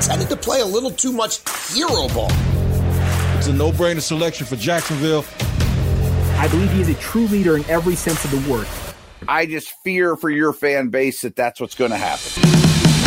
tended to play a little too much hero ball. It's a no brainer selection for Jacksonville. I believe he is a true leader in every sense of the word. I just fear for your fan base that that's what's going to happen.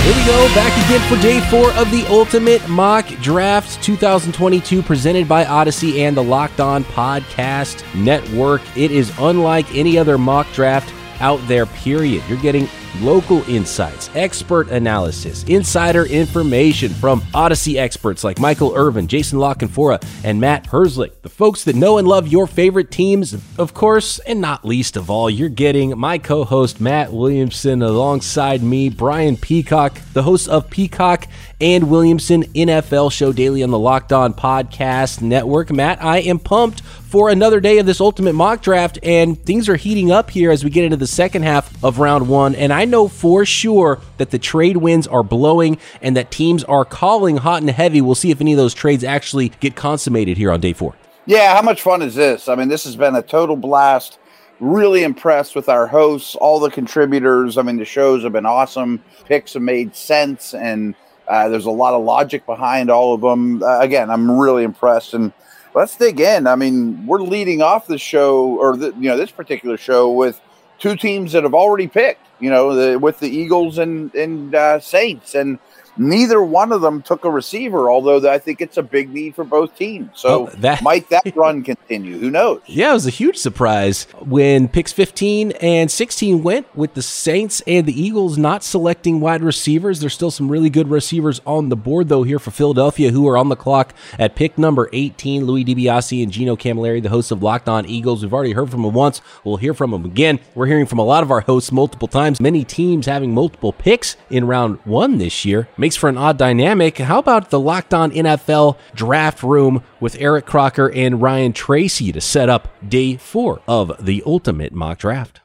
Here we go, back again for day four of the Ultimate Mock Draft 2022, presented by Odyssey and the Locked On Podcast Network. It is unlike any other mock draft out there, period. You're getting local insights, expert analysis, insider information from Odyssey experts like Michael Irvin, Jason La Canfora, and Matt Herzlich. The folks that know and love your favorite teams, of course, and not least of all, you're getting my co host Matt Williamson alongside me, Brian Peacock, the host of Peacock and Williamson NFL Show Daily on the Locked On Podcast Network. Matt, I am pumped for another day of this ultimate mock draft, and things are heating up here as we get into the second half of round one. And I know for sure that the trade winds are blowing and that teams are calling hot and heavy. We'll see if any of those trades actually get consummated here on day four. Yeah, how much fun is this? I mean, this has been a total blast. Really impressed with our hosts, all the contributors. I mean, the shows have been awesome. Picks have made sense, and uh, there's a lot of logic behind all of them. Uh, again, I'm really impressed. And let's dig in. I mean, we're leading off the show, or the, you know, this particular show with two teams that have already picked. You know, the, with the Eagles and and uh, Saints, and Neither one of them took a receiver, although I think it's a big need for both teams. So oh, that, might that run continue? Who knows? Yeah, it was a huge surprise when picks 15 and 16 went with the Saints and the Eagles not selecting wide receivers. There's still some really good receivers on the board, though, here for Philadelphia, who are on the clock at pick number 18. Louis DiBiase and Gino Camilleri, the hosts of Locked On Eagles. We've already heard from them once. We'll hear from them again. We're hearing from a lot of our hosts multiple times. Many teams having multiple picks in round one this year makes for an odd dynamic. How about the Locked On NFL draft room with Eric Crocker and Ryan Tracy to set up day four of the ultimate mock draft?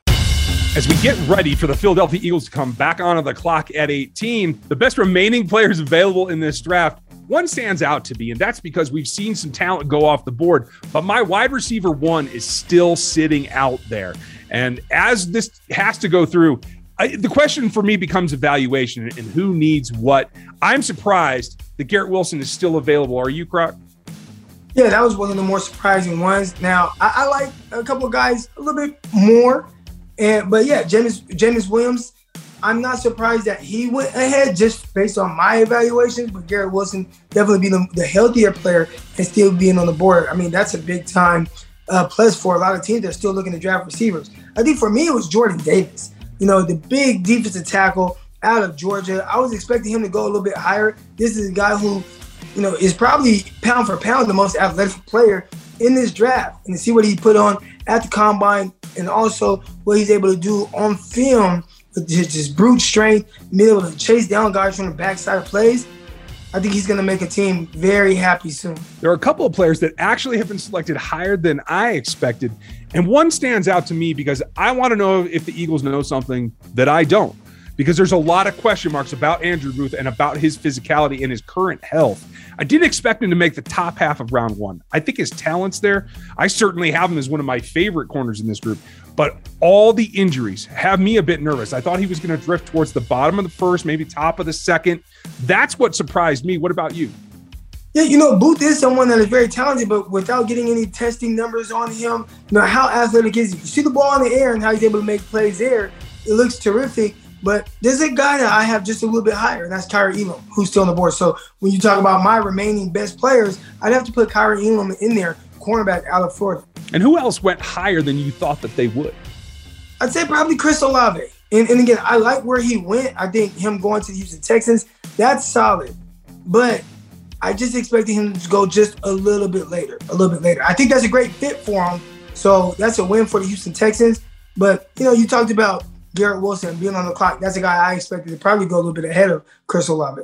As we get ready for the Philadelphia Eagles to come back onto the clock at 18, the best remaining players available in this draft one stands out to me, and that's because we've seen some talent go off the board. But my wide receiver one is still sitting out there. And as this has to go through, I, the question for me becomes evaluation and who needs what. I'm surprised that Garrett Wilson is still available. Are you, Croc? Yeah, that was one of the more surprising ones. Now, I, I like a couple of guys a little bit more, and but yeah, James James Williams. I'm not surprised that he went ahead just based on my evaluations, but Garrett Wilson definitely being the, the healthier player and still being on the board. I mean, that's a big time uh, plus for a lot of teams that are still looking to draft receivers. I think for me, it was Jordan Davis you know, the big defensive tackle out of Georgia. I was expecting him to go a little bit higher. This is a guy who, you know, is probably pound for pound the most athletic player in this draft. And to see what he put on at the combine and also what he's able to do on film with his, his brute strength, being able to chase down guys from the backside of plays. I think he's going to make a team very happy soon. There are a couple of players that actually have been selected higher than I expected. And one stands out to me because I want to know if the Eagles know something that I don't. Because there's a lot of question marks about Andrew Booth and about his physicality and his current health. I didn't expect him to make the top half of round one. I think his talent's there. I certainly have him as one of my favorite corners in this group. But all the injuries have me a bit nervous. I thought he was going to drift towards the bottom of the first, maybe top of the second. That's what surprised me. What about you? Yeah, you know, Booth is someone that is very talented, but without getting any testing numbers on him, you know, how athletic is he? You see the ball in the air and how he's able to make plays there. It looks terrific. But there's a guy that I have just a little bit higher, and that's Kaiir Elam, who's still on the board. So when you talk about my remaining best players, I'd have to put Kaiir Elam in there, cornerback out of Florida. And who else went higher than you thought that they would? I'd say probably Chris Olave. And, and again, I like where he went. I think him going to the Houston Texans, that's solid. But I just expected him to go just a little bit later, a little bit later. I think that's a great fit for him. So that's a win for the Houston Texans. But you know, you talked about Garrett Wilson being on the clock. That's a guy I expected to probably go a little bit ahead of Chris Olave.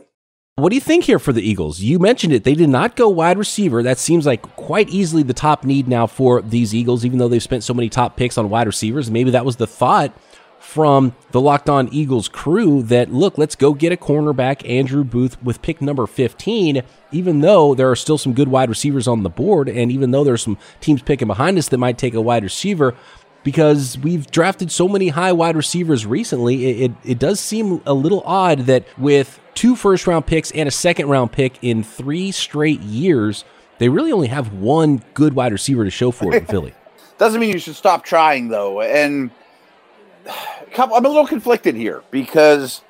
What do you think here for the Eagles? You mentioned it. They did not go wide receiver. That seems like quite easily the top need now for these Eagles, even though they've spent so many top picks on wide receivers. Maybe that was the thought from the Locked On Eagles crew that, look, let's go get a cornerback, Andrew Booth, with pick number 15, even though there are still some good wide receivers on the board. And even though there's some teams picking behind us that might take a wide receiver, because we've drafted so many high wide receivers recently, it, it, it, does seem a little odd that with two first round picks and a second round pick in three straight years, they really only have one good wide receiver to show for it in Philly. Doesn't mean you should stop trying, though. And I'm a little conflicted here because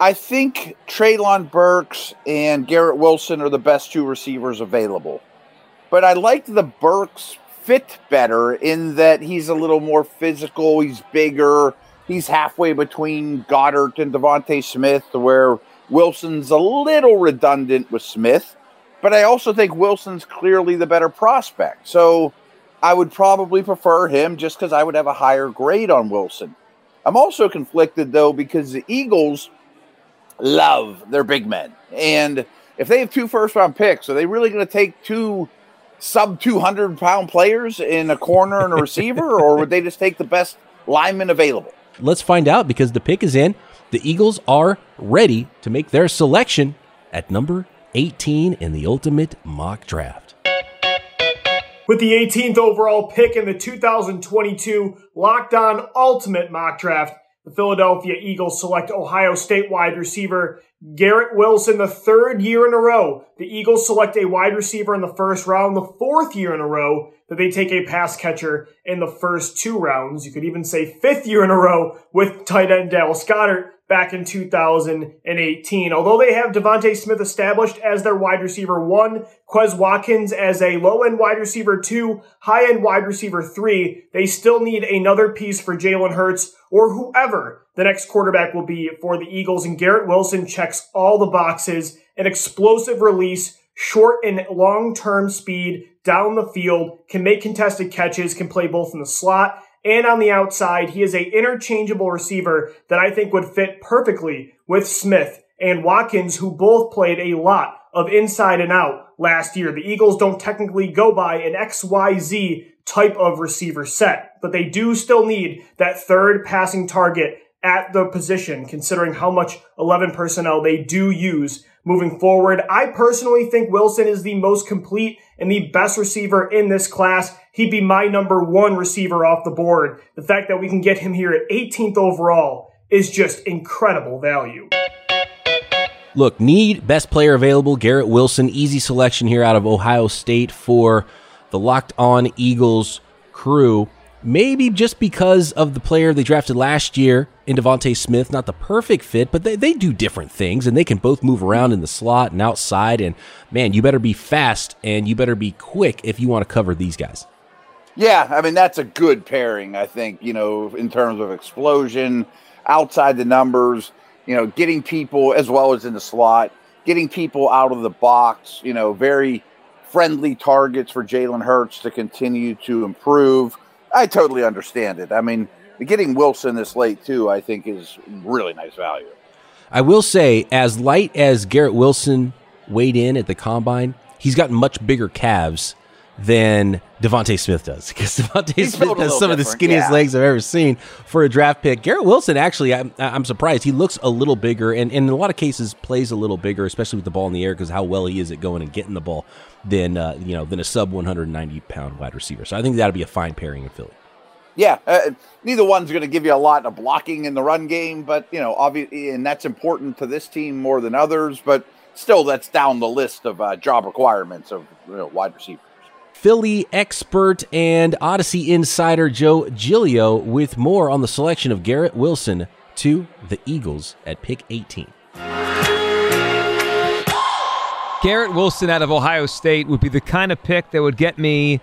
I think Treylon Burks and Garrett Wilson are the best two receivers available. But I like the Burks fit better in that he's a little more physical, he's bigger, he's halfway between Goedert and DeVonta Smith, where Wilson's a little redundant with Smith. But I also think Wilson's clearly the better prospect. So I would probably prefer him just because I would have a higher grade on Wilson. I'm also conflicted though because the Eagles love their big men. And if they have two first round picks, are they really going to take two sub 200 pound players in a corner and a receiver, or would they just take the best lineman available? Let's find out because the pick is in. The Eagles are ready to make their selection at number 18 in the ultimate mock draft. With the 18th overall pick in the 2022 Locked On Ultimate Mock Draft, the Philadelphia Eagles select Ohio State wide receiver Garrett Wilson the third year in a row. The Eagles select a wide receiver in the first round, the fourth year in a row that they take a pass catcher in the first two rounds. You could even say fifth year in a row with tight end Dallas Goedert back in 2018. Although they have DeVonta Smith established as their wide receiver one, Quez Watkins as a low end wide receiver two, high end wide receiver three, they still need another piece for Jalen Hurts or whoever the next quarterback will be for the Eagles. And Garrett Wilson checks all the boxes, an explosive release, short and long term speed down the field, can make contested catches, can play both in the slot and on the outside. He is a interchangeable receiver that I think would fit perfectly with Smith and Watkins, who both played a lot of inside and out last year. The Eagles don't technically go by an XYZ type of receiver set, but they do still need that third passing target at the position, considering how much 11 personnel they do use moving forward. I personally think Wilson is the most complete and the best receiver in this class. He'd be my number one receiver off the board. The fact that we can get him here at 18th overall is just incredible value. Look, need best player available, Garrett Wilson. Easy selection here out of Ohio State for the Locked On Eagles crew. Maybe just because of the player they drafted last year in DeVonta Smith, not the perfect fit, but they, they do different things and they can both move around in the slot and outside. And man, you better be fast and you better be quick if you want to cover these guys. Yeah, I mean, that's a good pairing, I think, you know, in terms of explosion, outside the numbers, you know, getting people as well as in the slot, getting people out of the box, you know, very friendly targets for Jalen Hurts to continue to improve I totally understand it. I mean, getting Wilson this late too, I think, is really nice value. I will say, as light as Garrett Wilson weighed in at the combine, he's got much bigger calves than DeVonta Smith does because DeVonta Smith has some of the skinniest yeah. legs I've ever seen for a draft pick. Garrett Wilson, actually, I'm, I'm surprised. He looks a little bigger and, and, in a lot of cases plays a little bigger, especially with the ball in the air because how well he is at going and getting the ball than uh, you know than a sub 190 pound wide receiver. So I think that'll be a fine pairing in Philly. Yeah, uh, neither one's going to give you a lot of blocking in the run game, but you know, obviously, and that's important to this team more than others. But still, that's down the list of uh, job requirements of you know, wide receivers. Philly expert and Odyssey insider Joe Giglio with more on the selection of Garrett Wilson, to the Eagles at pick 18. Garrett Wilson out of Ohio State would be the kind of pick that would get me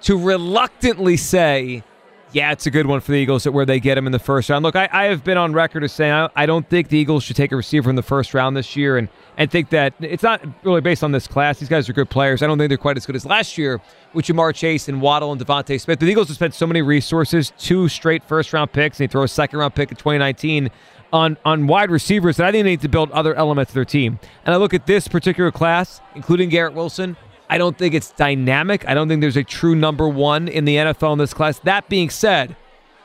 to reluctantly say, yeah, it's a good one for the Eagles at where they get him in the first round. Look, I, I have been on record as saying I, I, don't think the Eagles should take a receiver in the first round this year, and and think that it's not really based on this class. These guys are good players. I don't think they're quite as good as last year with Ja'Marr Chase and Waddle and DeVonta Smith. The Eagles have spent so many resources, two straight first round picks, and they throw a second round pick in 2019 on on wide receivers that I think they need to build other elements of their team. And I look at this particular class, including Garrett Wilson. I don't think it's dynamic. I don't think there's a true number one in the NFL in this class. That being said,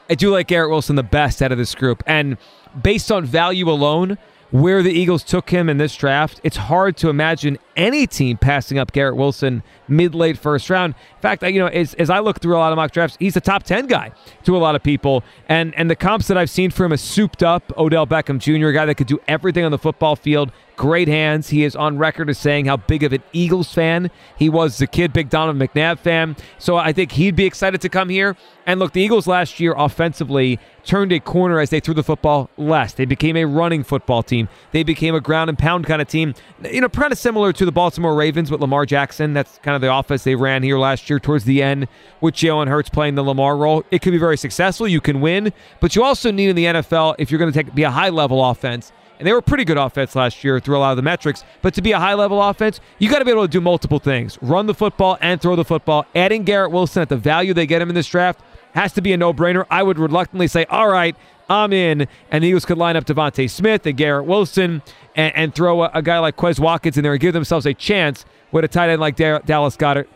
I do like Garrett Wilson the best out of this group. And based on value alone, where the Eagles took him in this draft, it's hard to imagine any team passing up Garrett Wilson mid late first round. In fact, you know, as, as I look through a lot of mock drafts, he's a top 10 guy to a lot of people. And and the comps that I've seen for him is souped up Odell Beckham Jr., a guy that could do everything on the football field, great hands. He is on record as saying how big of an Eagles fan he was as a kid, big Donovan McNabb fan. So I think he'd be excited to come here. And look, the Eagles last year offensively turned a corner as they threw the football less. They became a running football team. They became a ground and pound kind of team. You know, kind of similar to the Baltimore Ravens with Lamar Jackson. That's kind of the offense they ran here last year towards the end with Jalen Hurts playing the Lamar role. It could be very successful. You can win, but you also need in the NFL if you're going to take be a high level offense and they were pretty good offense last year through a lot of the metrics. But to be a high level offense, you got to be able to do multiple things run the football and throw the football. Adding Garrett Wilson at the value they get him in this draft has to be a no brainer. I would reluctantly say, all right, I'm in. And the Eagles could line up DeVonta Smith and Garrett Wilson and, and throw a, a, guy like Quez Watkins in there and give themselves a chance with a tight end like Dallas Goedert.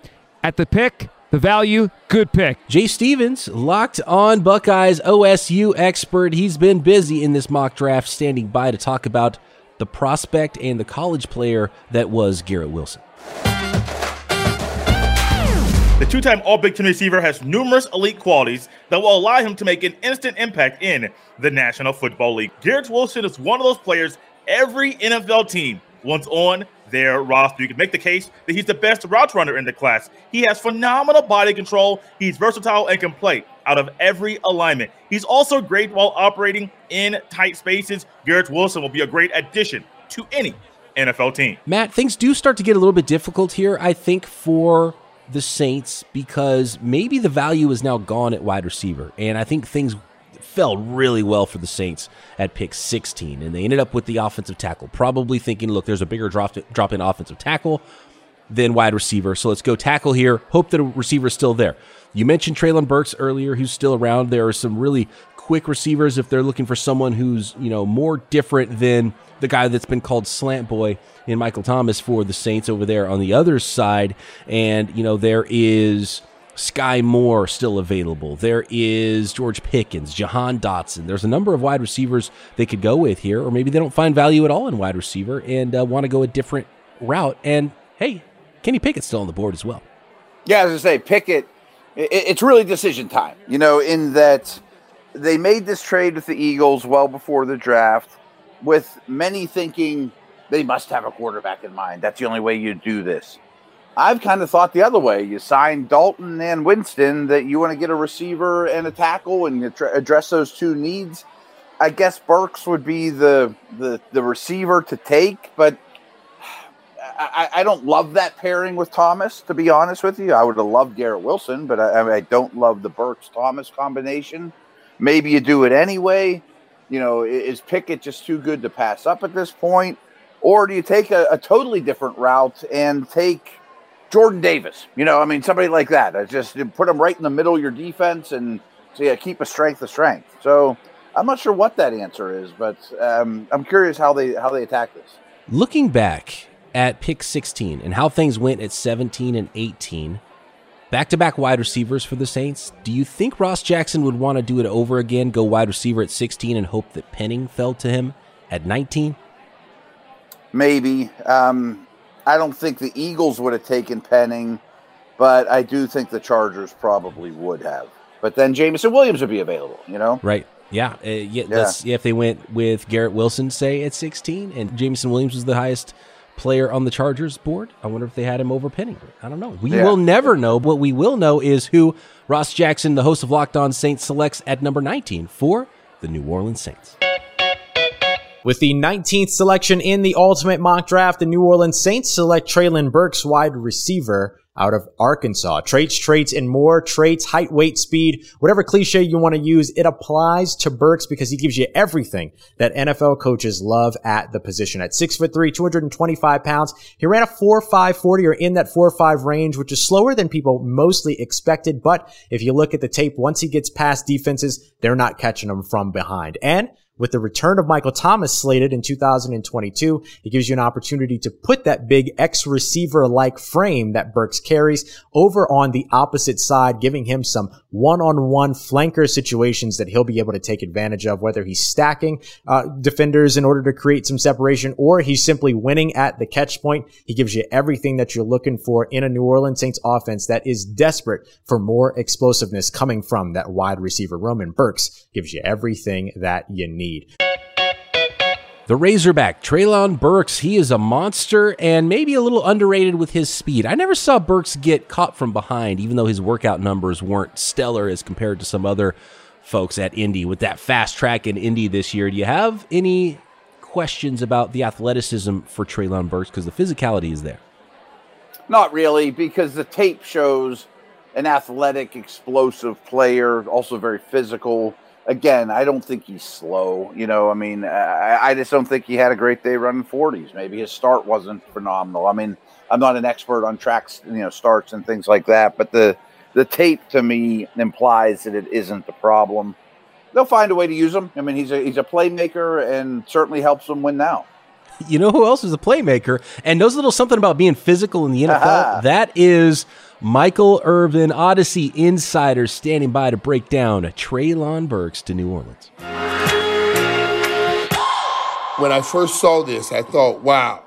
At the pick, the value, good pick. Jay Stevens, locked on Buckeyes OSU expert. He's been busy in this mock draft, standing by to talk about the prospect and the college player that was Garrett Wilson. The two time All Big Ten receiver has numerous elite qualities that will allow him to make an instant impact in the National Football League. Garrett Wilson is one of those players every NFL team wants on their roster. You can make the case that he's the best route runner in the class. He has phenomenal body control. He's versatile and can play out of every alignment. He's also great while operating in tight spaces. Garrett Wilson will be a great addition to any NFL team. Matt, things do start to get a little bit difficult here, I think, for the Saints because maybe the value is now gone at wide receiver. And I think things fell really well for the Saints at pick 16, and they ended up with the offensive tackle, probably thinking, look, there's a bigger drop, drop in offensive tackle than wide receiver, so let's go tackle here. Hope that a receiver is still there. You mentioned Treylon Burks earlier, who's still around. There are some really quick receivers if they're looking for someone who's you know more different than the guy that's been called slant boy in Michael Thomas for the Saints over there on the other side. And you know there is Skyy Moore still available. There is George Pickens, Jahan Dotson. There's a number of wide receivers they could go with here, or maybe they don't find value at all in wide receiver and uh, want to go a different route. And hey, Kenny Pickett's still on the board as well. Yeah, as I say, Pickett, it's really decision time, you know, in that they made this trade with the Eagles well before the draft, with many thinking they must have a quarterback in mind. That's the only way you do this. I've kind of thought the other way. You sign Dalton and Winston that you want to get a receiver and a tackle and you address those two needs. I guess Burks would be the the, the receiver to take, but I, I, don't love that pairing with Thomas. To be honest with you, I would have loved Garrett Wilson, but I, I don't love the Burks Thomas combination. Maybe you do it anyway. You know, is Pickett just too good to pass up at this point? Or do you take a, a totally different route and take Jordan Davis. You know, I mean, somebody like that. I just put him right in the middle of your defense and so yeah, keep a strength of strength. So I'm not sure what that answer is, but um, I'm curious how they how they attack this. Looking back at pick 16 and how things went at 17 and 18, back to back wide receivers for the Saints. Do you think Ross Jackson would want to do it over again, go wide receiver at 16 and hope that Penning fell to him at 19? Maybe. Um, I don't think the Eagles would have taken Penning, but I do think the Chargers probably would have. But then Jameson Williams would be available, you know? Right. Yeah. Uh, yeah, yeah. If they went with Garrett Wilson, say at 16, and Jameson Williams was the highest player on the Chargers board, I wonder if they had him over Penning. I don't know. We yeah. will never know. What we will know is who Ross Jackson, the host of Locked On Saints, selects at number 19 for the New Orleans Saints. With the 19th selection in the ultimate mock draft, the New Orleans Saints select Treylon Burks, wide receiver out of Arkansas. Traits, traits, and more. Traits, height, weight, speed, whatever cliche you want to use, it applies to Burks because he gives you everything that NFL coaches love at the position. At six foot three, 225 pounds, he ran a 4.5 40 or in that 4.5 range, which is slower than people mostly expected. But if you look at the tape, once he gets past defenses, they're not catching him from behind. And with the return of Michael Thomas slated in 2022, it gives you an opportunity to put that big X receiver like frame that Burks carries over on the opposite side, giving him some one on one flanker situations that he'll be able to take advantage of, whether he's stacking uh, defenders in order to create some separation or he's simply winning at the catch point. He gives you everything that you're looking for in a New Orleans Saints offense that is desperate for more explosiveness coming from that wide receiver. Roman Burks gives you everything that you need need. The Razorback, Treylon Burks, he is a monster and maybe a little underrated with his speed. I never saw Burks get caught from behind, even though his workout numbers weren't stellar as compared to some other folks at Indy with that fast track in Indy this year. Do you have any questions about the athleticism for Treylon Burks? Because the physicality is there. Not really, because the tape shows an athletic, explosive player, also very physical again, I don't think he's slow. You know, I mean, I, I, just don't think he had a great day running 40s. Maybe his start wasn't phenomenal. I mean, I'm not an expert on tracks, you know, starts and things like that, but the the tape to me implies that it isn't the problem. They'll find a way to use him. I mean, he's a he's a playmaker and certainly helps them win now. You know who else is a playmaker and knows a little something about being physical in the NFL? that is Michael Irvin, Odyssey Insider, standing by to break down Treylon Burks to New Orleans. When I first saw this, I thought, wow,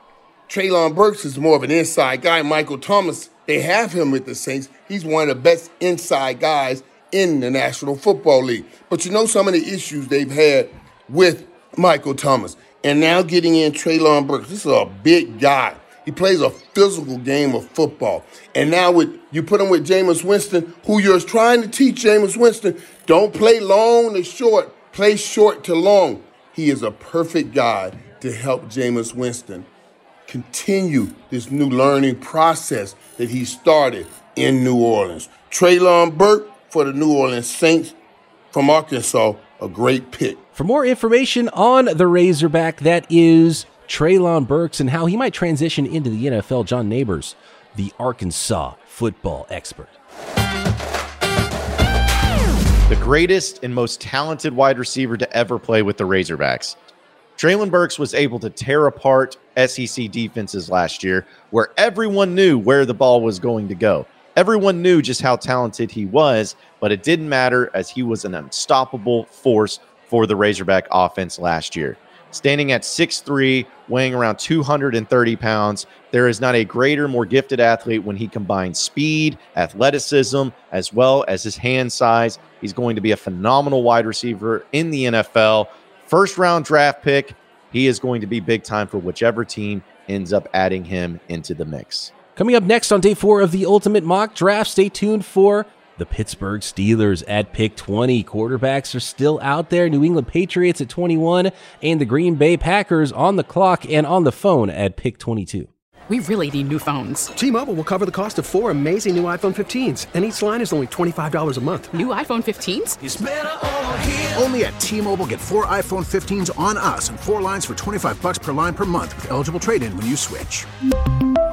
Treylon Burks is more of an inside guy. Michael Thomas, they have him with the Saints. He's one of the best inside guys in the National Football League. But you know some of the issues they've had with Michael Thomas. And now getting in Treylon Burks. This is a big guy. He plays a physical game of football. And now with you put him with Jameis Winston, who you're trying to teach Jameis Winston, don't play long to short, play short to long. He is a perfect guy to help Jameis Winston continue this new learning process that he started in New Orleans. Treylon Burke for the New Orleans Saints from Arkansas, a great pick. For more information on the Razorback, that is Treylon Burks and how he might transition into the NFL. John Neighbors, the Arkansas football expert. The greatest and most talented wide receiver to ever play with the Razorbacks. Treylon Burks was able to tear apart SEC defenses last year, where everyone knew where the ball was going to go. Everyone knew just how talented he was, but it didn't matter as he was an unstoppable force for the Razorback offense last year. Standing at 6'3, weighing around 230 pounds, there is not a greater, more gifted athlete when he combines speed, athleticism, as well as his hand size. He's going to be a phenomenal wide receiver in the NFL. First round draft pick. He is going to be big time for whichever team ends up adding him into the mix. Coming up next on day four of the Ultimate Mock Draft, stay tuned for the Pittsburgh Steelers at pick 20. Quarterbacks are still out there. New England Patriots at 21, and the Green Bay Packers on the clock and on the phone at pick 22. We really need new phones. T Mobile will cover the cost of four amazing new iPhone 15s, and each line is only $25 a month. New iPhone 15s? Only at T Mobile get four iPhone 15s on us and four lines for 25 bucks per line per month with eligible trade in when you switch.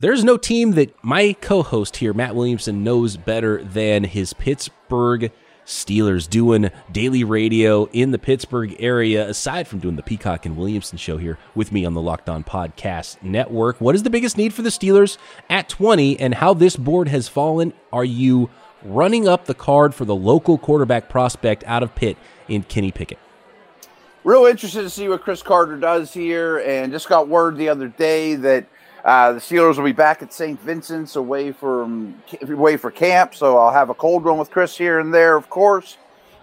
There's no team that my co host here, Matt Williamson, knows better than his Pittsburgh Steelers doing daily radio in the Pittsburgh area, aside from doing the Peacock and Williamson show here with me on the Locked On Podcast Network. What is the biggest need for the Steelers at 20 and how this board has fallen? Are you running up the card for the local quarterback prospect out of Pitt in Kenny Pickett? Real interested to see what Chris Carter does here, and just got word the other day that uh, the Steelers will be back at St. Vincent's away from away for camp, so I'll have a cold one with Chris here and there, of course.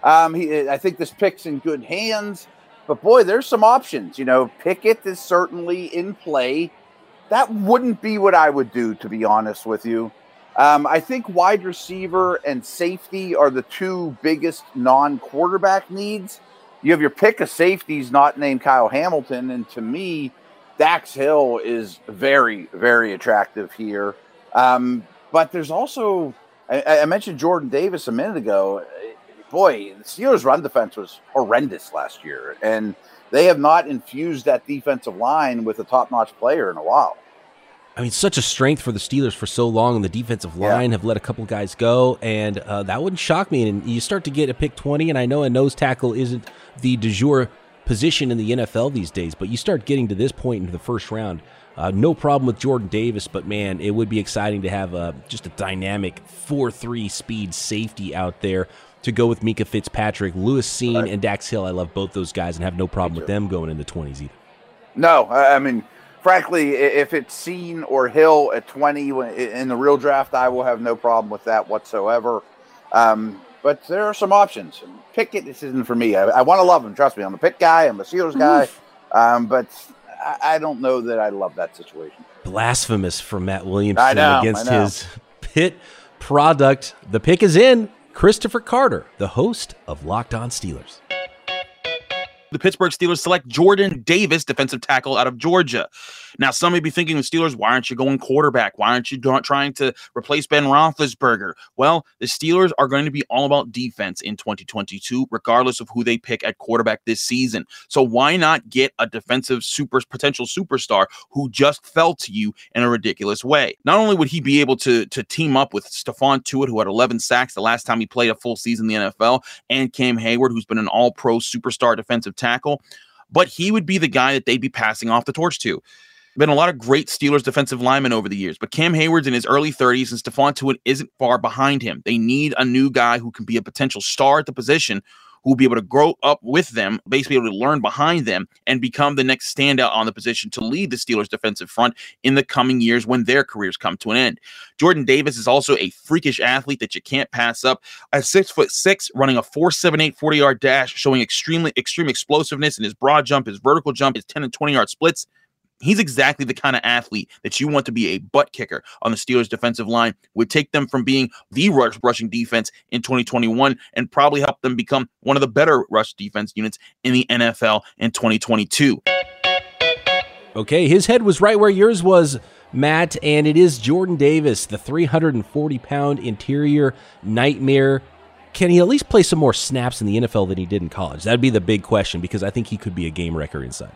Um, he, I think this pick's in good hands, but boy, there's some options. You know, Pickett is certainly in play. That wouldn't be what I would do, to be honest with you. Um, I think wide receiver and safety are the two biggest non-quarterback needs. You have your pick of safeties not named Kyle Hamilton, and to me, Dax Hill is very, very attractive here. Um, but there's also, I, I, mentioned Jordan Davis a minute ago. Boy, the Steelers' run defense was horrendous last year, and they have not infused that defensive line with a top notch player in a while. I mean, such a strength for the Steelers for so long, and the defensive line yeah. have let a couple guys go, and uh, that wouldn't shock me. And you start to get a pick 20, and I know a nose tackle isn't the de jour position in the NFL these days, but you start getting to this point into the first round. Uh, no problem with Jordan Davis, but man, it would be exciting to have uh, just a dynamic 4 3 speed safety out there to go with Minkah Fitzpatrick, Lewis right. and Dax Hill. I love both those guys and have no problem with them going in the 20s either. No, I mean, frankly, if it's Cine or Hill at 20 in the real draft, I will have no problem with that whatsoever. Um, but there are some options. Pickett, this isn't for me. I, I want to love him. Trust me, I'm a Pitt guy. I'm a Steelers guy. Um, but I, I, don't know that I love that situation. Blasphemous from Matt Williamson know, against his Pitt product. The pick is in. Christopher Carter, the host of Locked On Steelers the Pittsburgh Steelers select Jordan Davis, defensive tackle out of Georgia. Now, some may be thinking the Steelers, why aren't you going quarterback? Why aren't you trying to replace Ben Roethlisberger? Well, the Steelers are going to be all about defense in 2022, regardless of who they pick at quarterback this season. So why not get a defensive super potential superstar who just fell to you in a ridiculous way? Not only would he be able to to team up with Stephon Tuitt, who had 11 sacks the last time he played a full season in the NFL, and Cam Heyward, who's been an All-Pro superstar defensive tackle, but he would be the guy that they'd be passing off the torch to. Been a lot of great Steelers defensive linemen over the years, but Cam Heyward's in his early 30s and Stephon Tuitt isn't far behind him. They need a new guy who can be a potential star at the position who will be able to grow up with them, basically able to learn behind them and become the next standout on the position to lead the Steelers defensive front in the coming years when their careers come to an end. Jordan Davis is also a freakish athlete that you can't pass up. At six foot six, running a 4.78 40 yard dash, showing extremely extreme explosiveness in his broad jump, his vertical jump, his 10 and 20 yard splits. He's exactly the kind of athlete that you want to be a butt kicker on the Steelers defensive line. Would take them from being the rush rushing defense in 2021 and probably help them become one of the better rush defense units in the NFL in 2022. Okay, his head was right where yours was, Matt, and it is Jordan Davis, the 340 pound interior nightmare. Can he at least play some more snaps in the NFL than he did in college? That'd be the big question because I think he could be a game wrecker inside.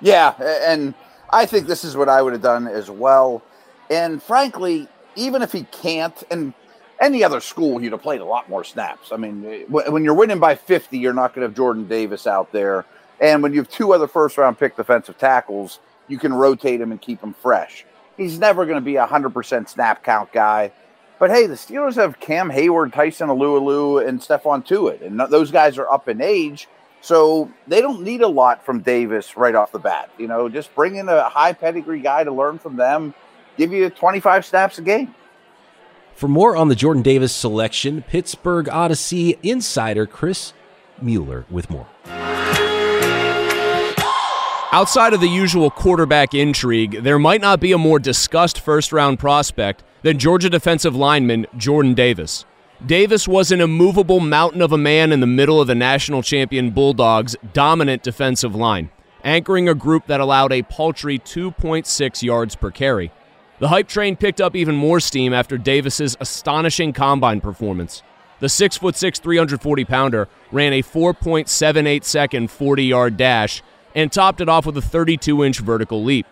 Yeah, and I think this is what I would have done as well. And frankly, even if he can't, and any other school, you'd have played a lot more snaps. I mean, when you're winning by 50, you're not going to have Jordan Davis out there. And when you have two other first round pick defensive tackles, you can rotate him and keep him fresh. He's never going to be a 100% snap count guy. But hey, the Steelers have Cam Heyward, Tyson Alualu, and Stephon Tuitt. And those guys are up in age. So they don't need a lot from Davis right off the bat. You know, just bring in a high pedigree guy to learn from them, give you 25 snaps a game. For more on the Jordan Davis selection, Pittsburgh Odyssey insider Chris Mueller with more. Outside of the usual quarterback intrigue, there might not be a more discussed first round prospect than Georgia defensive lineman Jordan Davis. Davis was an immovable mountain of a man in the middle of the national champion Bulldogs' dominant defensive line, anchoring a group that allowed a paltry 2.6 yards per carry. The hype train picked up even more steam after Davis's astonishing combine performance. The 6'6", 340 pounder ran a 4.78 second 40 yard dash and topped it off with a 32 inch vertical leap.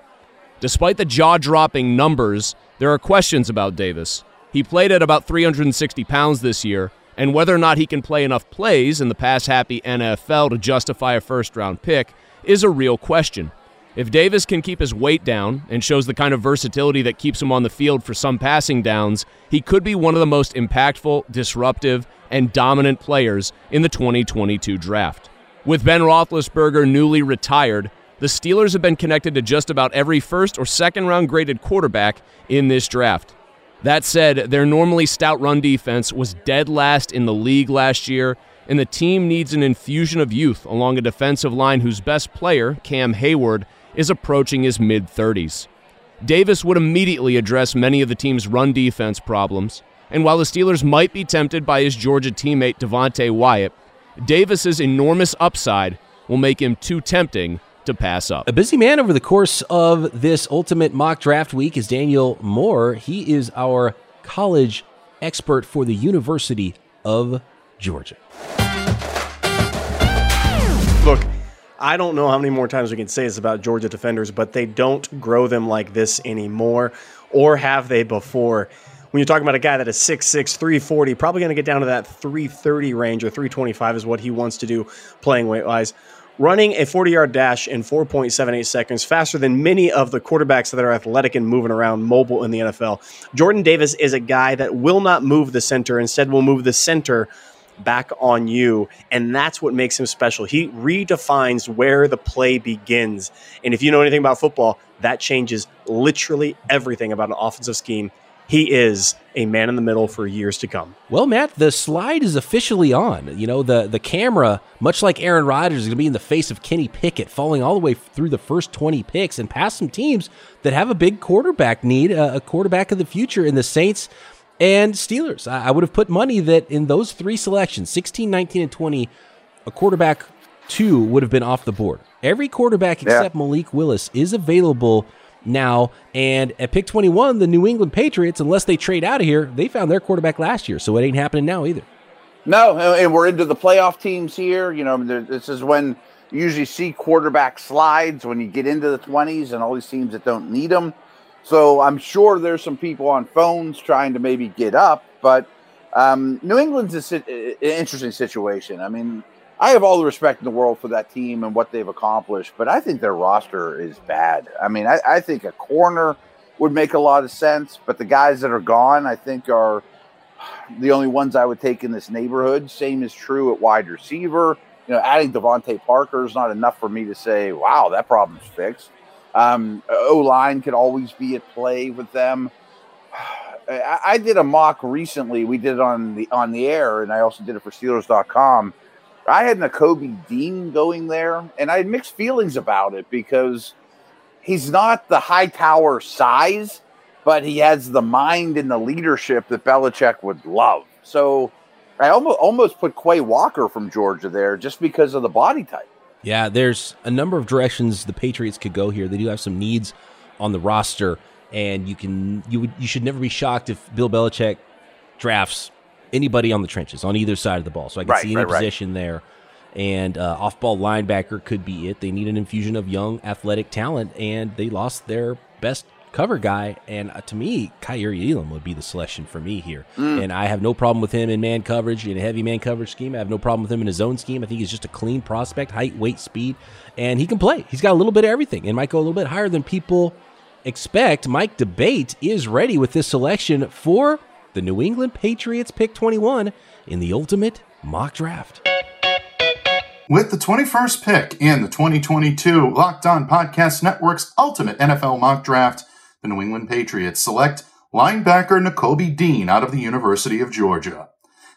Despite the jaw dropping numbers, there are questions about Davis. He played at about 360 pounds this year, and whether or not he can play enough plays in the pass happy NFL to justify a first round pick is a real question. If Davis can keep his weight down and shows the kind of versatility that keeps him on the field for some passing downs, he could be one of the most impactful, disruptive, and dominant players in the 2022 draft. With Ben Roethlisberger newly retired, the Steelers have been connected to just about every first or second round graded quarterback in this draft. That said, their normally stout run defense was dead last in the league last year, and the team needs an infusion of youth along a defensive line whose best player, Cam Heyward, is approaching his mid 30s. Davis would immediately address many of the team's run defense problems, and while the Steelers might be tempted by his Georgia teammate Devonte Wyatt, Davis's enormous upside will make him too tempting to pass up. A busy man over the course of this ultimate mock draft week is Daniel Moore. He is our college expert for the University of Georgia. Look, I don't know how many more times we can say this about Georgia defenders, but they don't grow them like this anymore, or have they before? When you're talking about a guy that is 6'6, 340, probably going to get down to that 330 range or 325 is what he wants to do playing weight wise. Running a 40 yard dash in 4.78 seconds, faster than many of the quarterbacks that are athletic and moving around mobile in the NFL. Jordan Davis is a guy that will not move the center, instead, will move the center back on you. And that's what makes him special. He redefines where the play begins. And if you know anything about football, that changes literally everything about an offensive scheme. He is a man in the middle for years to come. Well, Matt, the slide is officially on. You know, the, the camera, much like Aaron Rodgers, is going to be in the face of Kenny Pickett, falling all the way through the first 20 picks and past some teams that have a big quarterback need, a, a quarterback of the future. in the Saints and Steelers. I, would have put money that in those three selections 16, 19, and 20, a quarterback two would have been off the board. Every quarterback except yeah. Malik Willis is available now. And at pick 21, the New England Patriots, unless they trade out of here, they found their quarterback last year. So it ain't happening now either. No, and we're into the playoff teams here. You know, this is when you usually see quarterback slides when you get into the 20s and all these teams that don't need them. So I'm sure there's some people on phones trying to maybe get up, but um, New England's an interesting situation. I mean, I have all the respect in the world for that team and what they've accomplished, but I think their roster is bad. I mean, I, I think a corner would make a lot of sense, but the guys that are gone, I think, are the only ones I would take in this neighborhood. Same is true at wide receiver. You know, adding DeVante Parker is not enough for me to say, wow, that problem's fixed. Um, o line could always be at play with them. I, I, did a mock recently. We did it on the on the air, and I also did it for Steelers.com. I had Nakobe Dean going there, and I had mixed feelings about it because he's not the Hightower size, but he has the mind and the leadership that Belichick would love. So I almost almost put Quay Walker from Georgia there just because of the body type. Yeah, there's a number of directions the Patriots could go here. They do have some needs on the roster, and you can you would you should never be shocked if Bill Belichick drafts anybody on the trenches on either side of the ball. So I can right, see any right, position right. there. And uh, off-ball linebacker could be it. They need an infusion of young, athletic talent, and they lost their best cover guy. And uh, to me, Kaiir Elam would be the selection for me here. Mm. And I have no problem with him in man coverage, in a heavy man coverage scheme. I have no problem with him in his zone scheme. I think he's just a clean prospect, height, weight, speed, and he can play. He's got a little bit of everything and might go a little bit higher than people expect. Mike D'Abate is ready with this selection for the New England Patriots pick 21 in the ultimate mock draft. With the 21st pick in the 2022 Locked On Podcast Network's ultimate NFL mock draft, the New England Patriots select linebacker Nakobe Dean out of the University of Georgia.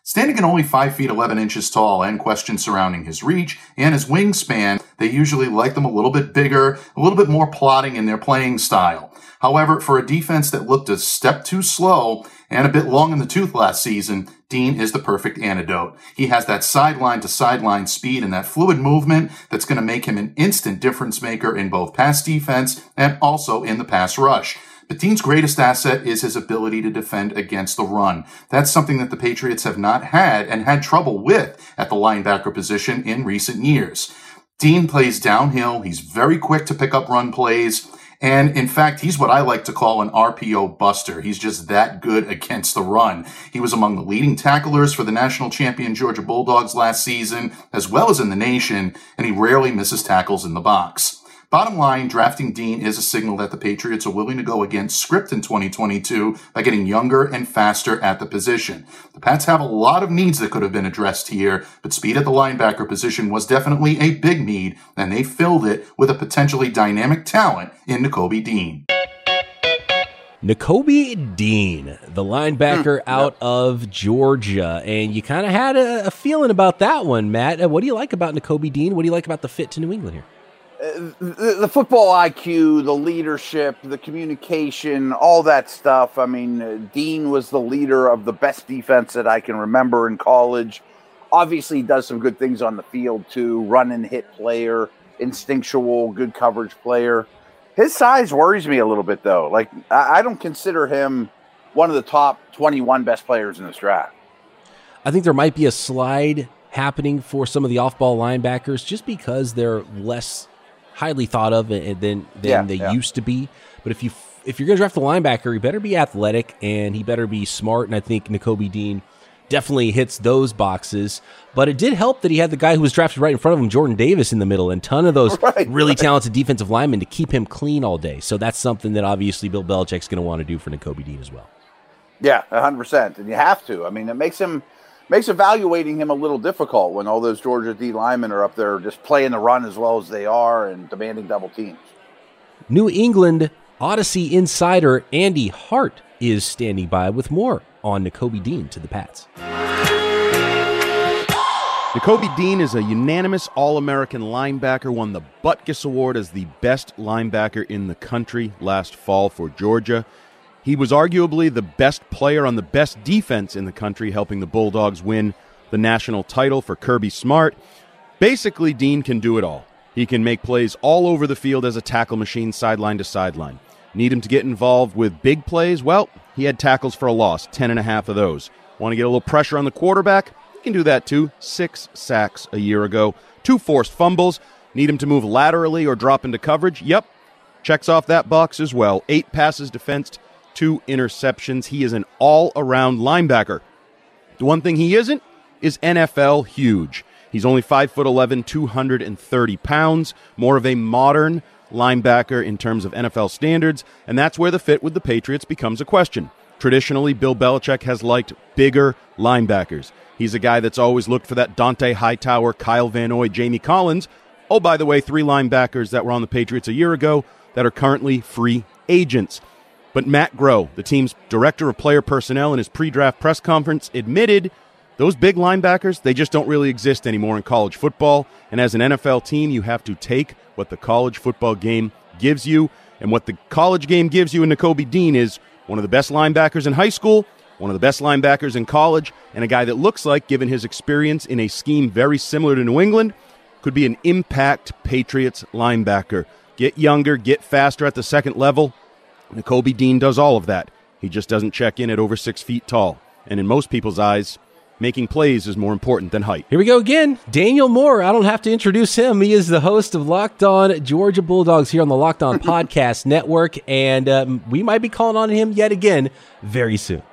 Standing at only 5 feet 11 inches tall and questions surrounding his reach and his wingspan, they usually like them a little bit bigger, a little bit more plotting in their playing style. However, for a defense that looked a step too slow and a bit long in the tooth last season, Dean is the perfect antidote. He has that sideline to sideline speed and that fluid movement that's going to make him an instant difference maker in both pass defense and also in the pass rush. But Dean's greatest asset is his ability to defend against the run. That's something that the Patriots have not had and had trouble with at the linebacker position in recent years. Dean plays downhill. He's very quick to pick up run plays. And in fact, he's what I like to call an RPO buster. He's just that good against the run. He was among the leading tacklers for the national champion Georgia Bulldogs last season, as well as in the nation, and he rarely misses tackles in the box. Bottom line, drafting Dean is a signal that the Patriots are willing to go against script in 2022 by getting younger and faster at the position. The Pats have a lot of needs that could have been addressed here, but speed at the linebacker position was definitely a big need, and they filled it with a potentially dynamic talent in Nakobe Dean. Nakobe Dean, the linebacker out of Georgia. And you kind of had a, a, feeling about that one, Matt. Uh, what do you like about Nakobe Dean? What do you like about the fit to New England here? The, the, football IQ, the leadership, the communication, all that stuff. I mean, uh, Dean was the leader of the best defense that I can remember in college. Obviously, he does some good things on the field too. Run and hit player, instinctual, good coverage player. His size worries me a little bit though. Like I, I don't consider him one of the top 21 best players in this draft. I think there might be a slide happening for some of the off-ball linebackers just because they're less highly thought of than than yeah, they yeah. used to be. But if you if you're going to draft a linebacker, he better be athletic and he better be smart. And I think Nakobe Dean definitely hits those boxes. But it did help that he had the guy who was drafted right in front of him, Jordan Davis, in the middle, and ton of those right, really right. talented defensive linemen to keep him clean all day. So that's something that obviously Bill Belichick's going to want to do for Nakobe Dean as well. Yeah, hundred percent, and you have to. I mean, it makes him makes evaluating him a little difficult when all those Georgia D linemen are up there just playing the run as well as they are and demanding double teams. New England Odyssey insider Andy Hart is standing by with more on Nakobe Dean to the Pats. Nakobe Dean is a unanimous All American linebacker, won the Butkus Award as the best linebacker in the country last fall for Georgia. He was arguably the best player on the best defense in the country, helping the Bulldogs win the national title for Kirby Smart. Basically, Dean can do it all. He can make plays all over the field as a tackle machine, sideline to sideline. Need him to get involved with big plays? Well, he had tackles for a loss, 10 and a half of those. Want to get a little pressure on the quarterback? He can do that too. Six sacks a year ago, two forced fumbles. Need him to move laterally or drop into coverage? Yep. Checks off that box as well. Eight passes defensed, two interceptions. He is an all around linebacker. The one thing he isn't is NFL huge. He's only 5 foot 11, 230 pounds, more of a modern linebacker in terms of NFL standards, and that's where the fit with the Patriots becomes a question. Traditionally, Bill Belichick has liked bigger linebackers. He's a guy that's always looked for that Dont'a Hightower, Kyle Van Noy, Jamie Collins. Oh, by the way, three linebackers that were on the Patriots a year ago that are currently free agents. But Matt Groh, the team's director of player personnel, in his pre draft press conference admitted those big linebackers, they just don't really exist anymore in college football. And as an NFL team, you have to take what the college football game gives you. And what the college game gives you in Nakobe Dean is one of the best linebackers in high school, one of the best linebackers in college, and a guy that looks like, given his experience in a scheme very similar to New England, could be an impact Patriots linebacker. Get younger, get faster at the second level, Nakobe Dean does all of that. He just doesn't check in at over six feet tall. And in most people's eyes, making plays is more important than height. Here we go again. Daniel Moore. I don't have to introduce him. He is the host of Locked On Georgia Bulldogs here on the Locked On Podcast Network. And um, we might be calling on him yet again very soon.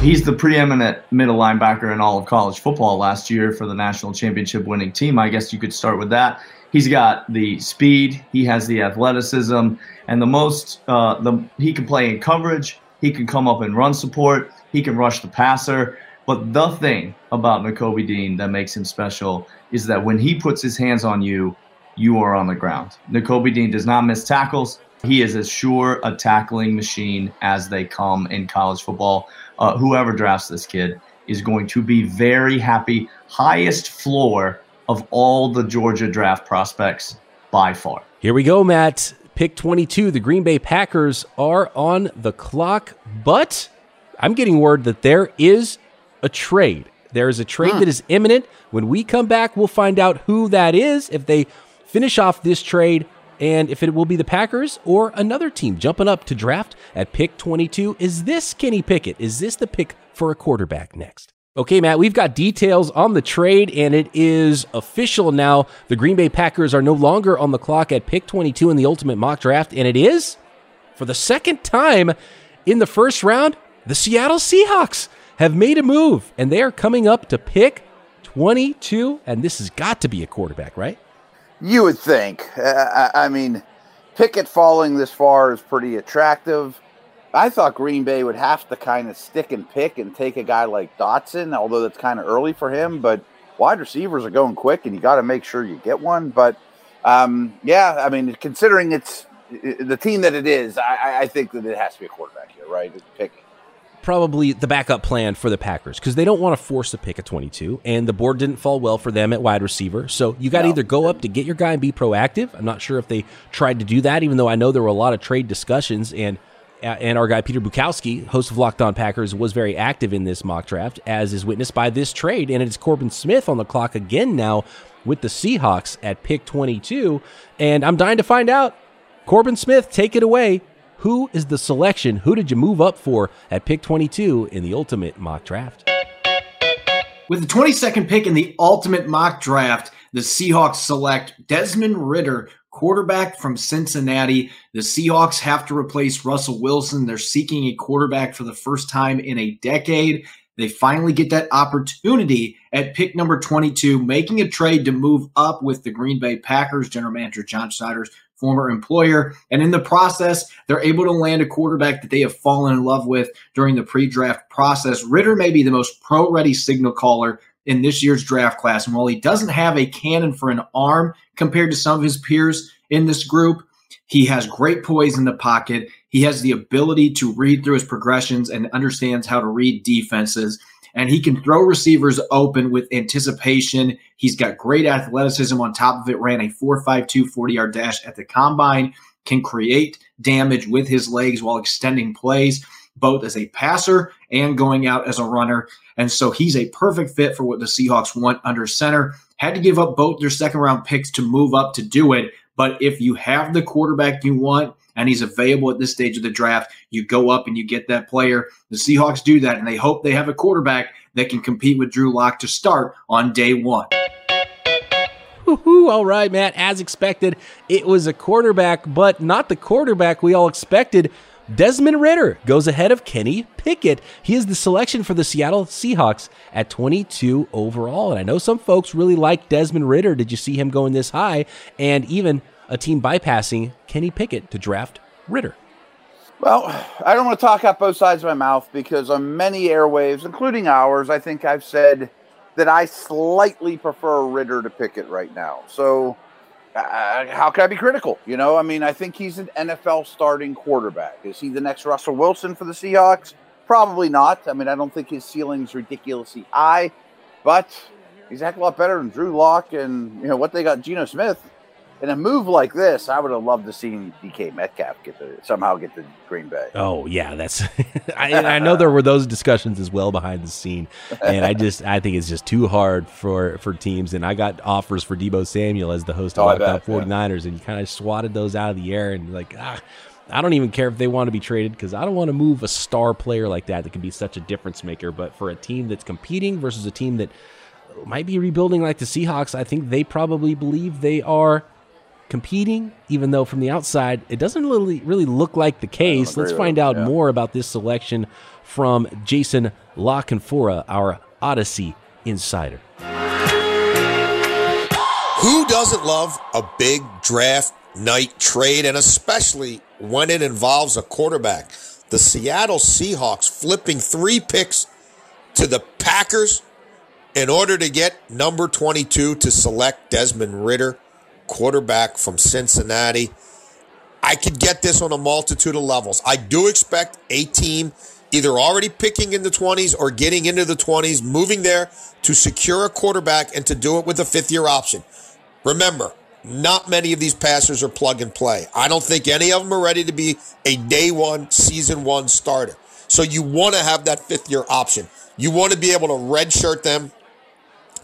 He's the preeminent middle linebacker in all of college football last year for the national championship winning team. I guess you could start with that he's got the speed, he has the athleticism, and the most uh, the he can play in coverage. He can come up and run support. He can rush the passer. But the thing about Nakobe Dean that makes him special is that when he puts his hands on you, you are on the ground. Nakobe Dean does not miss tackles. He is as sure a tackling machine as they come in college football. Uh, whoever drafts this kid is going to be very happy. Highest floor of all the Georgia draft prospects by far. Here we go, Matt. Pick 22. The Green Bay Packers are on the clock, but I'm getting word that there is a trade. There is a trade hmm. that is imminent. When we come back, we'll find out who that is, if they finish off this trade, and if it will be the Packers or another team jumping up to draft at pick 22. Is this Kenny Pickett? Is this the pick for a quarterback next? Okay, Matt, we've got details on the trade, and it is official now. The Green Bay Packers are no longer on the clock at pick 22 in the ultimate mock draft, and it is for the second time in the first round. The Seattle Seahawks have made a move, and they are coming up to pick 22, and this has got to be a quarterback, right? You would think. Uh, I, mean, Pickett falling this far is pretty attractive. I thought Green Bay would have to kind of stick and pick and take a guy like Dotson, although that's kind of early for him. But wide receivers are going quick, and you got to make sure you get one. But um, yeah, I mean, considering it's the team that it is, I, I think that it has to be a quarterback here, right? Pickett probably the backup plan for the Packers because they don't want to force a pick at 22, and the board didn't fall well for them at wide receiver. So you got to no. either go up to get your guy and be proactive. I'm not sure if they tried to do that, even though I know there were a lot of trade discussions and. And our guy Peter Bukowski, host of Locked On Packers, was very active in this mock draft, as is witnessed by this trade. And it's Corbin Smith on the clock again now with the Seahawks at pick 22. And I'm dying to find out. Corbin Smith, take it away. Who is the selection? Who did you move up for at pick 22 in the ultimate mock draft? With the 22nd pick in the ultimate mock draft, the Seahawks select Desmond Ridder, quarterback from Cincinnati. The Seahawks have to replace Russell Wilson. They're seeking a quarterback for the first time in a decade. They finally get that opportunity at pick number 22, making a trade to move up with the Green Bay Packers. General Manager John Schneider's former employer. And in the process, they're able to land a quarterback that they have fallen in love with during the pre draft process. Ridder may be the most pro ready signal caller in this year's draft class. And while he doesn't have a cannon for an arm compared to some of his peers in this group, he has great poise in the pocket. He has the ability to read through his progressions and understands how to read defenses and he can throw receivers open with anticipation. He's got great athleticism on top of it, ran a 4.52 40 yard dash at the combine, can create damage with his legs while extending plays, both as a passer and going out as a runner. And so he's a perfect fit for what the Seahawks want under center. Had to give up both their second round picks to move up to do it. But if you have the quarterback you want, and he's available at this stage of the draft, you go up and you get that player. The Seahawks do that, and they hope they have a quarterback that can compete with Drew Lock to start on day one. All right, Matt. As expected, it was a quarterback, but not the quarterback we all expected. Desmond Ridder goes ahead of Kenny Pickett. He is the selection for the Seattle Seahawks at 22 overall. And I know some folks really like Desmond Ridder. Did you see him going this high? And even a team bypassing Kenny Pickett to draft Ridder. Well, I don't want to talk out both sides of my mouth because on many airwaves, including ours, I think I've said that I slightly prefer Ridder to Pickett right now. So, uh, how can I be critical? You know, I mean, I think he's an NFL starting quarterback. Is he the next Russell Wilson for the Seahawks? Probably not. I mean, I don't think his ceiling's ridiculously high, but he's a heck of a lot better than Drew Lock and you know what they got Geno Smith in a move like this, I would have loved to see DK Metcalf get the somehow get the Green Bay. Oh yeah, that's. I, I, know there were those discussions as well behind the scene, and I just I think it's just too hard for for teams. And I got offers for Deebo Samuel as the host of oh, Locked 49ers, yeah. and you kind of swatted those out of the air and like ah. I don't even care if they want to be traded because I don't want to move a star player like that that can be such a difference maker. But for a team that's competing versus a team that might be rebuilding like the Seahawks, I think they probably believe they are competing, even though from the outside it doesn't really really look like the case. Let's find out yeah. more about this selection from Jason La Canfora, our Odyssey insider. Who doesn't love a big draft night trade, and especially when it involves a quarterback? The Seattle Seahawks flipping three picks to the Packers in order to get number 22 to select Desmond Ridder quarterback from Cincinnati. I could get this on a multitude of levels. I do expect a team either already picking in the 20s or getting into the 20s, moving there to secure a quarterback and to do it with a fifth year option. Remember, not many of these passers are plug and play. I don't think any of them are ready to be a day one, season one starter. So you want to have that fifth year option. You want to be able to redshirt them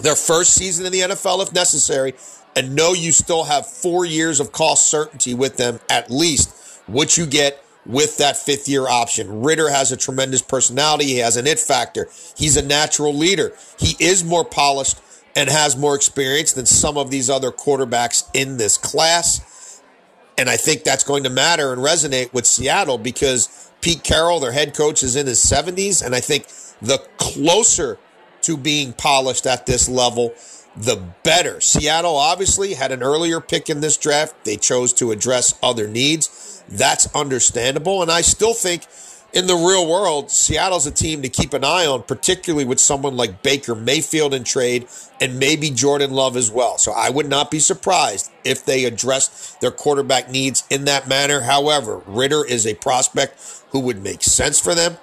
their first season in the NFL if necessary and know you still have four years of cost certainty with them at least, which you get with that fifth year option. Ridder has a tremendous personality. He has an it factor. He's a natural leader. He is more polished and has more experience than some of these other quarterbacks in this class. And I think that's going to matter and resonate with Seattle because Pete Carroll, their head coach, is in his 70s. And I think the closer to being polished at this level, the better. Seattle obviously had an earlier pick in this draft. They chose to address other needs. That's understandable. And I still think in the real world, Seattle's a team to keep an eye on, particularly with someone like Baker Mayfield in trade and maybe Jordan Love as well. So I would not be surprised if they addressed their quarterback needs in that manner. However, Ridder is a prospect who would make sense for them.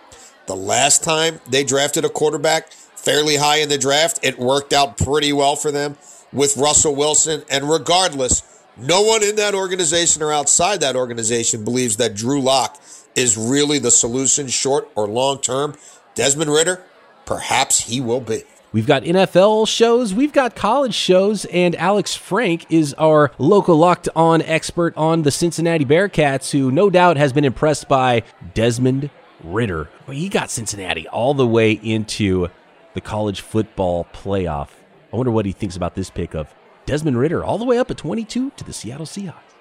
The last time they drafted a quarterback fairly high in the draft, it worked out pretty well for them with Russell Wilson. And regardless, no one in that organization or outside that organization believes that Drew Lock is really the solution, short or long term. Desmond Ridder, perhaps he will be. We've got NFL shows, we've got college shows, and Alex Frank is our local locked on expert on the Cincinnati Bearcats, who no doubt has been impressed by Desmond Ridder. He got Cincinnati all the way into the college football playoff. I wonder what he thinks about this pick of Desmond Ridder all the way up at 22 to the Seattle Seahawks.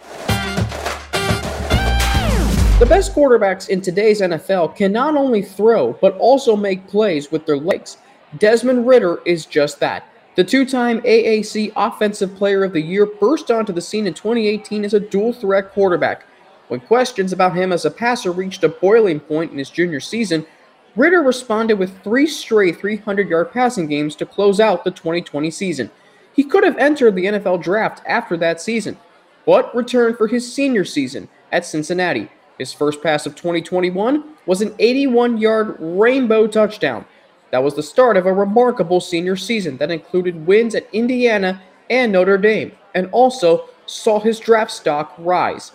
The best quarterbacks in today's NFL can not only throw, but also make plays with their legs. Desmond Ridder is just that. The two time AAC Offensive Player of the Year burst onto the scene in 2018 as a dual threat quarterback. When questions about him as a passer reached a boiling point in his junior season, Ridder responded with three straight 300 yard passing games to close out the 2020 season. He could have entered the NFL draft after that season, but returned for his senior season at Cincinnati. His first pass of 2021 was an 81 yard rainbow touchdown. That was the start of a remarkable senior season that included wins at Indiana and Notre Dame, and also saw his draft stock rise.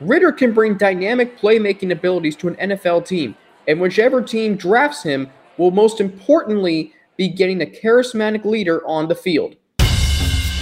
Ridder can bring dynamic playmaking abilities to an NFL team, and whichever team drafts him will most importantly be getting a charismatic leader on the field.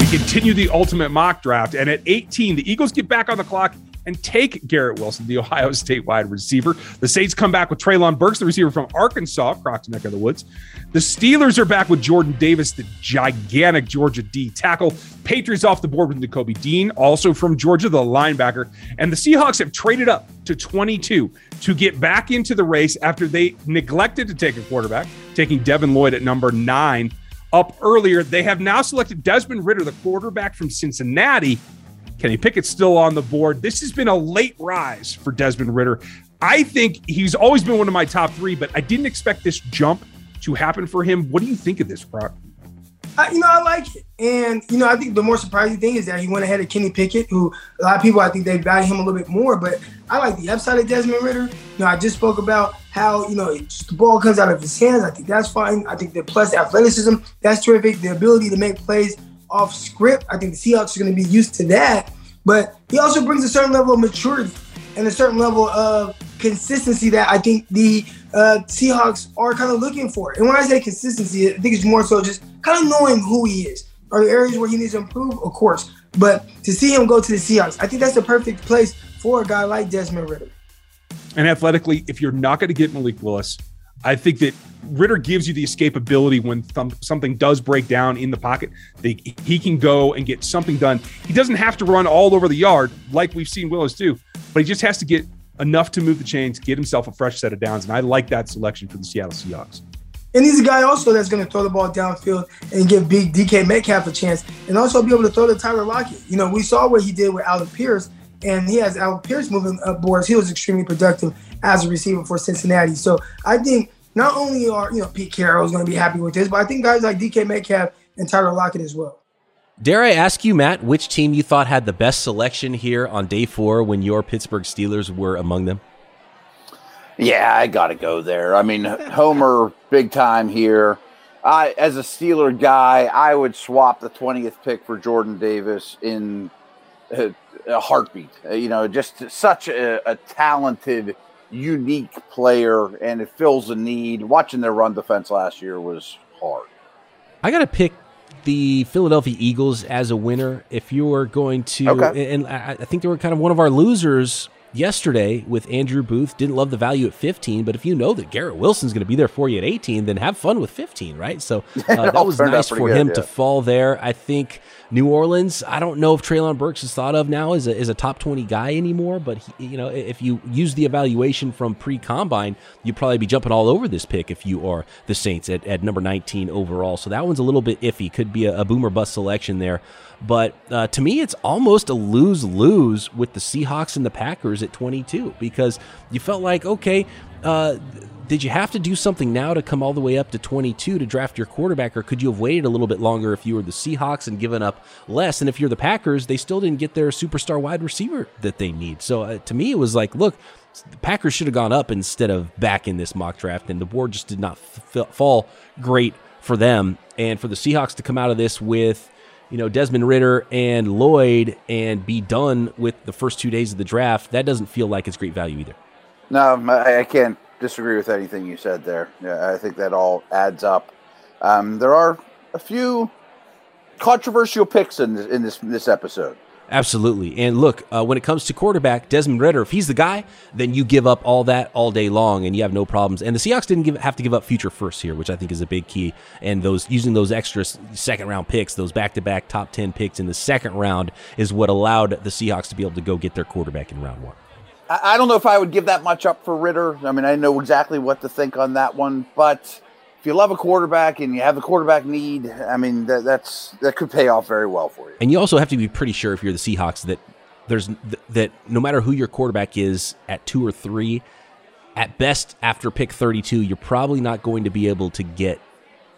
We continue the ultimate mock draft, and at 18, the Eagles get back on the clock and take Garrett Wilson, the Ohio State wide receiver. The Saints come back with Treylon Burks, the receiver from Arkansas, Crocs neck of the woods. The Steelers are back with Jordan Davis, the gigantic Georgia D tackle. Patriots off the board with Nakobe Dean, also from Georgia, the linebacker. And the Seahawks have traded up to 22 to get back into the race after they neglected to take a quarterback, taking Devin Lloyd at number nine up earlier. They have now selected Desmond Ridder, the quarterback from Cincinnati, Kenny Pickett's still on the board. This has been a late rise for Desmond Ridder. I think he's always been one of my top three, but I didn't expect this jump to happen for him. What do you think of this, Brock? I, you know, I like it. And, you know, I think the more surprising thing is that he went ahead of Kenny Pickett, who a lot of people, I think they value him a little bit more. But I like the upside of Desmond Ridder. You know, I just spoke about how, you know, the ball comes out of his hands. I think that's fine. I think the plus athleticism, that's terrific. The ability to make plays off script, I think the Seahawks are going to be used to that. But he also brings a certain level of maturity and a certain level of consistency that I think the uh, Seahawks are kind of looking for. And when I say consistency, I think it's more so just kind of knowing who he is. Are there areas where he needs to improve? Of course. But to see him go to the Seahawks, I think that's the perfect place for a guy like Desmond Ridder. And athletically, if you're not going to get Malik Willis, I think that Ridder gives you the escapability when th- something does break down in the pocket. They, he can go and get something done. He doesn't have to run all over the yard like we've seen Willis do, but he just has to get enough to move the chains, get himself a fresh set of downs. And I like that selection for the Seattle Seahawks. And he's a guy also that's going to throw the ball downfield and give big DK Metcalf a chance and also be able to throw to Tyler Lockett. You know, we saw what he did with Alec Pierce, and he has Alec Pierce moving up boards. He was extremely productive as a receiver for Cincinnati. So I think not only are you know Pete Carroll is going to be happy with this, but I think guys like DK Metcalf and Tyler Lockett as well. Dare I ask you, Matt, which team you thought had the best selection here on day four when your Pittsburgh Steelers were among them? Yeah, I got to go there. I mean, Homer, big time here. I, as a Steeler guy, I would swap the 20th pick for Jordan Davis in a, a heartbeat. Uh, You know, just such a, a talented, unique player, and it fills a need. Watching their run defense last year was hard. I got to pick the Philadelphia Eagles as a winner. If you are going to, Okay. and I think they were kind of one of our losers yesterday with Andrew Booth. Didn't love the value at 15, but if you know that Garrett Wilson's going to be there for you at 18, then have fun with 15, right? So uh, that was nice for good, him yeah. to fall there. I think New Orleans. I don't know if Treylon Burks is thought of now as a, as a top 20 guy anymore, but he, you know, if you use the evaluation from pre combine, you'd probably be jumping all over this pick if you are the Saints at, at number 19 overall. So that one's a little bit iffy. Could be a, a boomer bust selection there. But uh, to me, it's almost a lose lose with the Seahawks and the Packers at 22 because you felt like, okay, uh, did you have to do something now to come all the way up to 22 to draft your quarterback, or could you have waited a little bit longer if you were the Seahawks and given up less? And if you're the Packers, they still didn't get their superstar wide receiver that they need. So uh, to me, it was like, look, the Packers should have gone up instead of back in this mock draft, and the board just did not f- fall great for them. And for the Seahawks to come out of this with you know, Desmond Ridder and Lloyd and be done with the first two days of the draft, that doesn't feel like it's great value either. No, I, can't disagree with anything you said there. Yeah, I think that all adds up. Um, there are a few controversial picks in this, in this this episode. Absolutely. And look, uh, when it comes to quarterback, Desmond Ridder, if he's the guy, then you give up all that all day long and you have no problems. And the Seahawks didn't give, have to give up future first here, which I think is a big key. And those using those extra second round picks, those back to back top 10 picks in the second round is what allowed the Seahawks to be able to go get their quarterback in round one. I, don't know if I would give that much up for Ridder. I mean, I know exactly what to think on that one, but you love a quarterback and you have the quarterback need, I mean, that, that's that could pay off very well for you. And you also have to be pretty sure if you're the Seahawks that there's that no matter who your quarterback is at two or three, at best after pick 32, you're probably not going to be able to get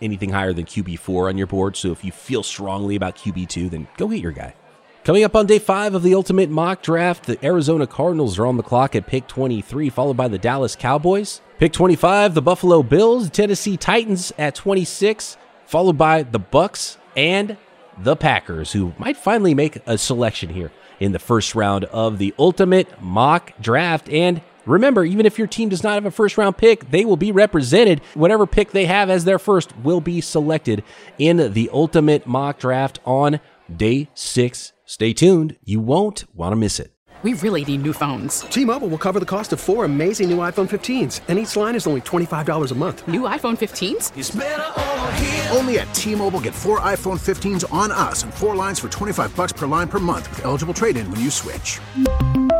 anything higher than QB4 on your board. So if you feel strongly about QB2, then go get your guy. Coming up on day five of the ultimate mock draft, the Arizona Cardinals are on the clock at pick 23, followed by the Dallas Cowboys. Pick 25, the Buffalo Bills, Tennessee Titans at 26, followed by the Bucks and the Packers, who might finally make a selection here in the first round of the ultimate mock draft. And remember, even if your team does not have a first round pick, they will be represented. Whatever pick they have as their first will be selected in the ultimate mock draft on day six. Stay tuned. You won't want to miss it. We really need new phones. T-Mobile will cover the cost of four amazing new iPhone 15s, and each line is only $25 a month. New iPhone 15s? Only at T-Mobile get four iPhone 15s on us and four lines for 25 bucks per line per month with eligible trade-in when you switch.